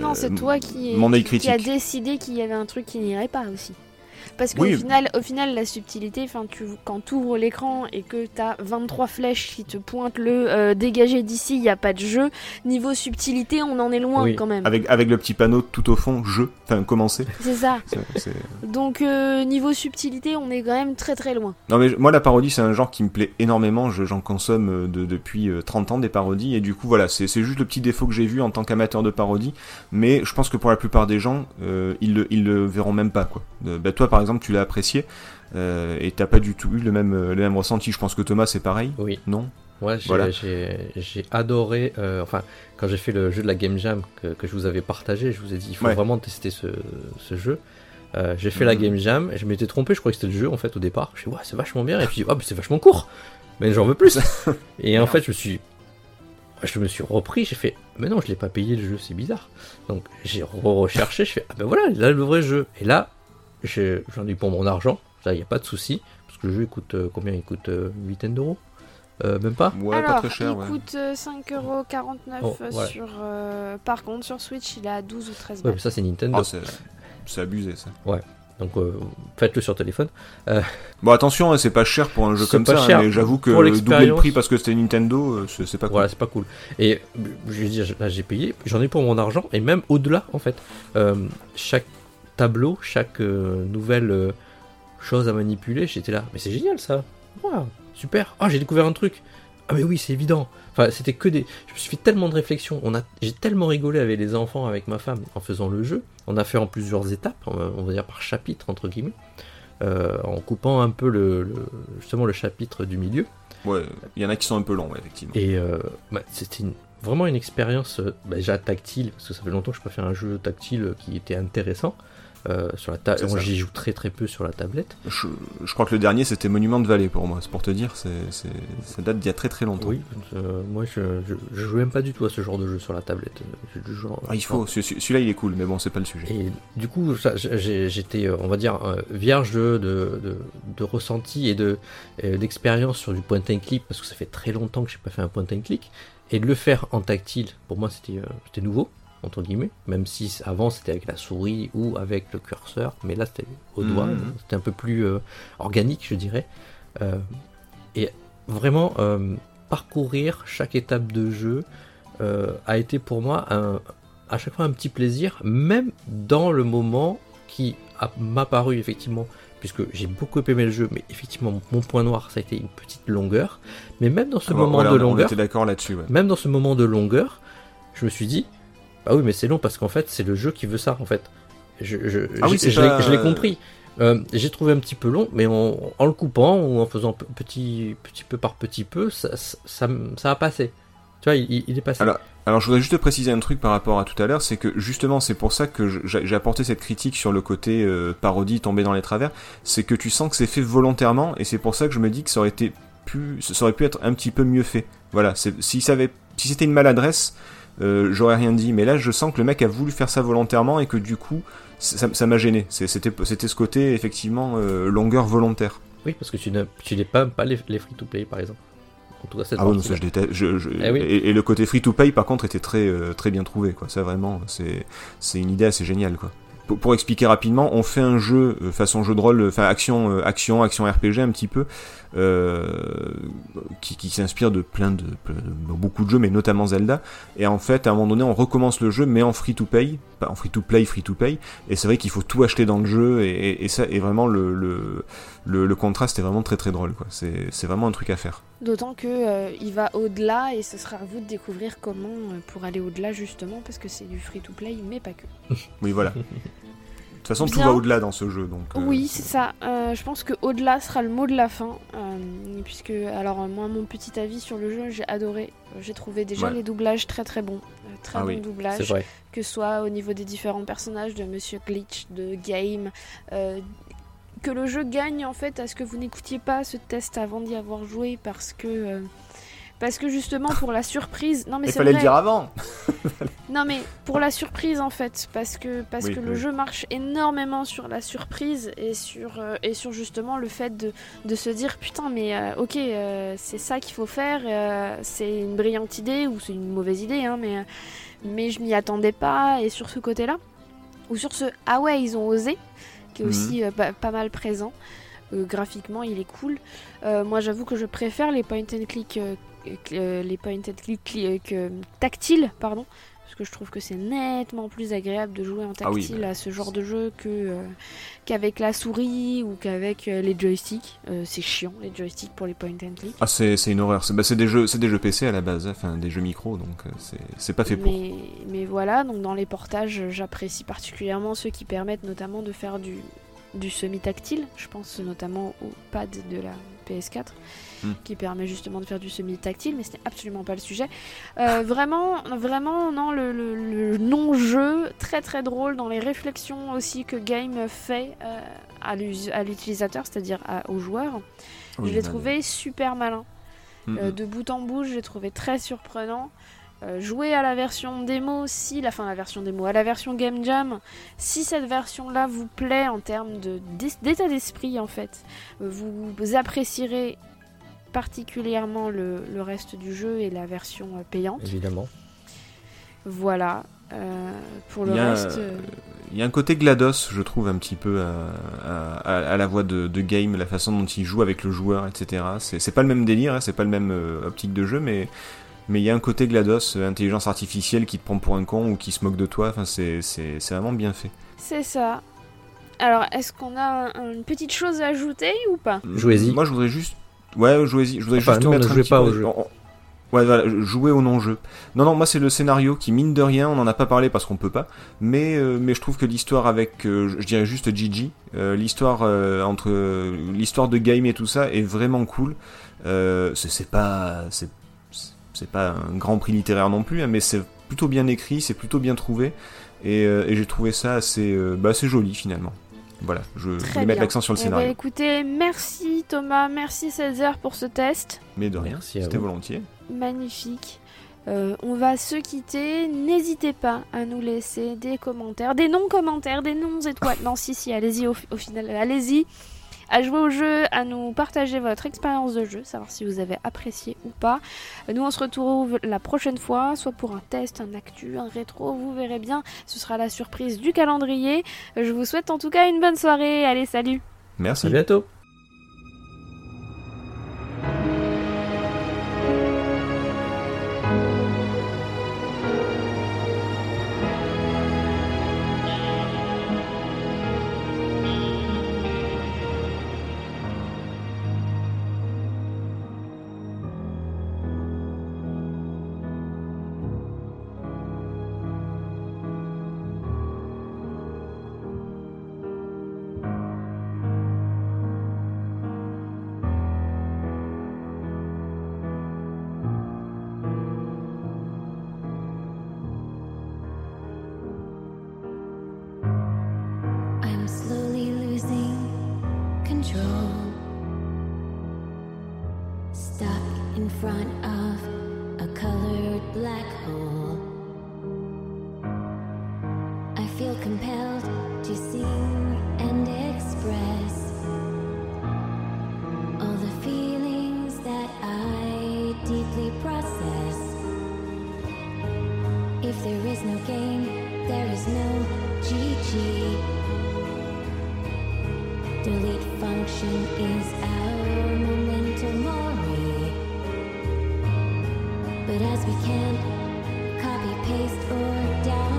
S2: Non, c'est
S3: euh,
S2: toi qui,
S3: mon
S2: qui- qui a décidé qu'il y avait un truc qui n'irait pas aussi. Parce qu'au
S3: Oui.
S2: final, au final, la subtilité, tu, quand tu ouvres l'écran et que t'as 23 flèches qui te pointent le euh, dégagé d'ici, il n'y a pas de jeu. Niveau subtilité, on en est loin
S4: Oui.
S2: quand même.
S3: avec avec le petit panneau tout au fond, jeu, enfin commencer.
S2: C'est ça. Donc, euh, niveau subtilité, on est quand même très très loin.
S3: Non mais moi la parodie c'est un genre qui me plaît énormément, Je- j'en consomme euh, de, depuis euh, 30 ans des parodies et du coup voilà c'est c'est juste le petit défaut que j'ai vu en tant qu'amateur de parodie, mais je pense que pour la plupart des gens euh, ils, le, ils le verront même pas quoi. Bah, toi par exemple tu l'as apprécié euh, et t'as pas du tout eu le même, euh, le même ressenti, je pense que Thomas c'est pareil,
S4: Oui.
S3: non?
S4: Ouais, j'ai
S3: Voilà.
S4: adoré. euh, enfin, quand j'ai fait le jeu de la Game Jam que, que je vous avais partagé, je vous ai dit il faut
S3: Ouais.
S4: vraiment tester ce, ce jeu. Euh, j'ai fait la
S3: Mhm.
S4: Game Jam et je m'étais trompé, je croyais que c'était le jeu en fait au départ. Je suis ouais, c'est vachement bien et puis mais c'est vachement court. Mais j'en veux plus. et en fait, je me suis je me suis repris, j'ai fait mais non, je l'ai pas payé le jeu, c'est bizarre. Donc j'ai re-recherché, je fais ah ben voilà, là le vrai jeu. Et là, j'en ai pour mon argent. Ça, il n'y a pas de souci. Parce que le jeu, il coûte euh, combien Il coûte euh, une huitaine d'euros? Euh, Même pas?
S3: Ouais,
S2: Alors,
S3: pas très cher,
S2: il
S3: ouais.
S2: coûte euh, 5,49€
S4: Oh, ouais.
S2: sur. euh, par contre, sur Switch, il est à 12 ou 13
S4: Ouais,
S2: balles.
S4: mais ça, c'est Nintendo.
S3: Ah, c'est c'est abusé ça.
S4: Donc, euh, faites-le sur téléphone.
S3: Bon, attention, hein, c'est pas cher pour un jeu
S4: C'est
S3: comme
S4: pas
S3: ça, hein,
S4: cher
S3: mais j'avoue que doubler le prix parce que c'était Nintendo, euh, c'est c'est pas cool.
S4: Voilà, c'est pas cool. Et euh, je veux dire, là j'ai payé, j'en ai pour mon argent, et même au-delà en fait. Euh, chaque tableau, chaque euh, nouvelle euh, chose à manipuler, j'étais là, mais c'est génial ça. Waouh, super. Ah, j'ai découvert un truc. Ah, mais oui, c'est évident. Enfin, c'était que des. Je me suis fait tellement de réflexions. On a, j'ai tellement rigolé avec les enfants, avec ma femme, en faisant le jeu. On a fait en plusieurs étapes, on va- dire par chapitre entre guillemets, euh, en coupant un peu le, le- justement le chapitre du milieu.
S3: Ouais, il y en a qui sont un peu longs, ouais, effectivement.
S4: Et euh, bah, c'était une- vraiment une expérience bah, déjà tactile, parce que ça fait longtemps que je pas fait un jeu tactile qui était intéressant. Euh, sur la ta- j'y joue très très peu sur la tablette.
S3: Je, je crois que le dernier c'était Monument de Vallée pour moi, c'est pour te dire, c'est c'est- ça date d'il y a très très longtemps.
S4: Oui, euh, moi je, je, je joue même pas du tout à ce genre de jeu sur la tablette. Genre-
S3: Ah, il faut, celui- celui-là il est cool, mais bon, c'est pas le sujet.
S4: Et du coup, ça, j'ai- j'étais, euh, on va dire, vierge de, de, ressenti et de d'expérience sur du point and click, parce que ça fait très longtemps que j'ai pas fait un point and click. Et de le faire en tactile, pour moi, c'était c'était nouveau, entre guillemets, même si avant c'était avec la souris ou avec le curseur, mais là c'était au doigt,
S3: Mhm.
S4: c'était un peu plus euh, organique, je dirais. Euh, et vraiment, euh, parcourir chaque étape de jeu a été pour moi un, à chaque fois un petit plaisir, même dans le moment qui m'a paru effectivement, puisque j'ai beaucoup aimé le jeu, mais effectivement mon point noir ça a été une petite longueur, mais même dans ce
S3: Ah, bon,
S4: moment
S3: voilà,
S4: de
S3: on- on
S4: longueur,
S3: était d'accord là-dessus, ouais.
S4: même dans ce moment de longueur, je me suis dit, bah oui mais c'est long parce qu'en fait c'est le jeu qui veut ça en fait. Je, je,
S3: Ah oui,
S4: je- l'ai-
S3: pas-
S4: je l'ai compris. Euh, j'ai trouvé un petit peu long, mais en, en le coupant ou en faisant pe- petit, petit peu par petit peu, ça, ça, ça, ça a passé. Tu vois, il, il est passé.
S3: Alors, Alors je voudrais juste préciser un truc par rapport à tout à l'heure, c'est que justement c'est pour ça que j'ai apporté cette critique sur le côté euh, parodie tombée dans les travers, c'est que tu sens que c'est fait volontairement et c'est pour ça que je me dis que ça aurait été plus, ça aurait pu être un petit peu mieux fait. Voilà, si ça avait, si c'était une maladresse, euh, j'aurais rien dit, mais là je sens que le mec a voulu faire ça volontairement et que du coup ça m'a gêné. C'était ce côté effectivement euh, longueur volontaire.
S4: Oui, parce que tu n'as tu n'es pas, pas les, les free-to-play par exemple. En tout cas, cette
S3: Ah oui,
S4: partie-là.
S3: ça je déteste. Je, je-
S4: Eh oui.
S3: et, et le côté free to pay par contre était très euh, très bien trouvé quoi. Ça vraiment c'est une idée assez géniale quoi. Pour, expliquer rapidement, on fait un jeu façon jeu de rôle, enfin action action action RPG un petit peu qui, qui s'inspire de plein de, beaucoup de jeux mais notamment Zelda et en fait à un moment donné on recommence le jeu mais en free to pay, pas en free to play, free to pay et c'est vrai qu'il faut tout acheter dans le jeu et, et- et ça et vraiment le, le le, le contraste est vraiment très très drôle quoi. C'est c'est vraiment un truc à faire.
S2: D'autant que euh, il va au-delà et ce sera à vous de découvrir comment euh, pour aller au-delà justement parce que c'est du free-to-play mais pas que.
S3: Oui, voilà. De toute façon, tout va au-delà dans ce jeu, donc. euh,
S2: Oui, c'est ça. Euh, je pense que au-delà sera le mot de la fin. euh, puisque, alors, moi, mon petit avis sur le jeu, j'ai adoré. J'ai trouvé déjà
S3: Ouais.
S2: les doublages très très bons. Euh, très
S3: Ah
S2: bons
S3: oui,
S2: doublages.
S4: vrai.
S2: Que ce soit au niveau des différents personnages de Monsieur Glitch, de Game. euh, que le jeu gagne en fait à ce que vous n'écoutiez pas ce test avant d'y avoir joué parce que. euh, parce que justement pour la surprise, non mais
S3: Il fallait
S2: vrai.
S3: le dire avant.
S2: Non mais pour la surprise en fait, parce que parce
S3: Oui,
S2: que le jeu marche énormément sur la surprise et sur euh, et sur justement le fait de, de se dire putain mais euh, ok euh, c'est ça qu'il faut faire, c'est une brillante idée ou c'est une mauvaise idée hein, mais mais je m'y attendais pas et sur ce côté-là ou sur ce ah ouais ils ont osé qui est
S3: Mhm.
S2: aussi pas, pas mal présent. Graphiquement il est cool. Moi j'avoue que je préfère les point and click euh, les point and click cli- euh, tactiles pardon parce que je trouve que c'est nettement plus agréable de jouer en
S3: Ah oui,
S2: tactile
S3: bah.
S2: à ce genre de jeu que euh, qu'avec la souris ou qu'avec les joysticks. C'est chiant les joysticks pour les point and click.
S3: Ah, c'est une horreur. C'est bah, c'est des jeux, c'est des jeux PC à la base, hein, enfin des jeux micro, donc c'est c'est pas fait pour.
S2: Mais, mais voilà, donc dans les portages, j'apprécie particulièrement ceux qui permettent notamment de faire du, du semi-tactile. Je pense notamment au pad de la PS4
S3: Hmm.
S2: qui permet justement de faire du semi-tactile, mais ce n'est absolument pas le sujet. Euh, vraiment, vraiment, non, le, le- le non-jeu, très très drôle dans les réflexions aussi que Game fait euh, à l'utilisateur, c'est-à-dire à- au joueur.
S3: Oui,
S2: je l'ai trouvé super malin.
S3: mm,
S2: Euh,
S3: mm.
S2: de bout en bout, je l'ai trouvé très surprenant. Euh, jouez à la version démo si la fin la version démo à la version Game Jam si cette version là vous plaît en termes de d'état d'esprit en fait vous, vous apprécierez particulièrement le, le reste du jeu et la version euh, payante
S4: Évidemment.
S2: voilà Euh, pour le
S3: Il
S2: reste euh,
S3: Il y a un côté GLaDOS, je trouve, un petit peu à, à- à la voix de, de Game, la façon dont il joue avec le joueur, etc. C'est c'est pas le même délire, hein, c'est pas le même euh, optique de jeu, mais mais il y a un côté GLaDOS, euh, intelligence artificielle qui te prend pour un con ou qui se moque de toi. Enfin, c'est c'est c'est vraiment bien fait.
S2: c'est ça alors est-ce qu'on a un- une petite chose à ajouter ou pas?
S4: Jouez-y.
S3: Moi, je voudrais juste, ouais, jouez-y. Je voudrais
S4: Enfin,
S3: juste
S4: non,
S3: mettre
S4: ne
S3: un petit
S4: pas
S3: peu-
S4: au jeu.
S3: on- Ouais, voilà, jouer au non-jeu. Non, non, moi c'est le scénario qui mine de rien, on en a pas parlé parce qu'on peut pas, mais euh, mais je trouve que l'histoire avec, euh, je je dirais juste Gigi, euh, l'histoire euh, entre euh, l'histoire de Game et tout ça est vraiment cool. Euh, c'est c'est pas c'est c'est pas un grand prix littéraire non plus, hein, mais c'est plutôt bien écrit, c'est plutôt bien trouvé, et, euh, et j'ai trouvé ça assez euh, bah, assez joli finalement. Voilà, je
S2: Très
S3: voulais mettre l'accent sur le
S2: Eh ben,
S3: scénario,
S2: écoutez, merci Thomas, merci Césaire pour ce test.
S3: mais de rien, c'était volontiers.
S2: Magnifique. Euh, on va se quitter. N'hésitez pas à nous laisser des commentaires, des non-commentaires, des non-étoiles. Non, si, si, allez-y au, au final, allez-y. À jouer au jeu, à nous partager votre expérience de jeu, savoir si vous avez apprécié ou pas. Nous, on se retrouve la prochaine fois, soit pour un test, un actu, un rétro, vous verrez bien. Ce sera la surprise du calendrier. Je vous souhaite en tout cas une bonne soirée. Allez, salut
S3: Merci.
S4: À bientôt.
S6: Black hole. I feel compelled to sing and express all the feelings that I deeply process. If there is no game, there is no GG. Delete function is But as we can. Copy, paste, or down.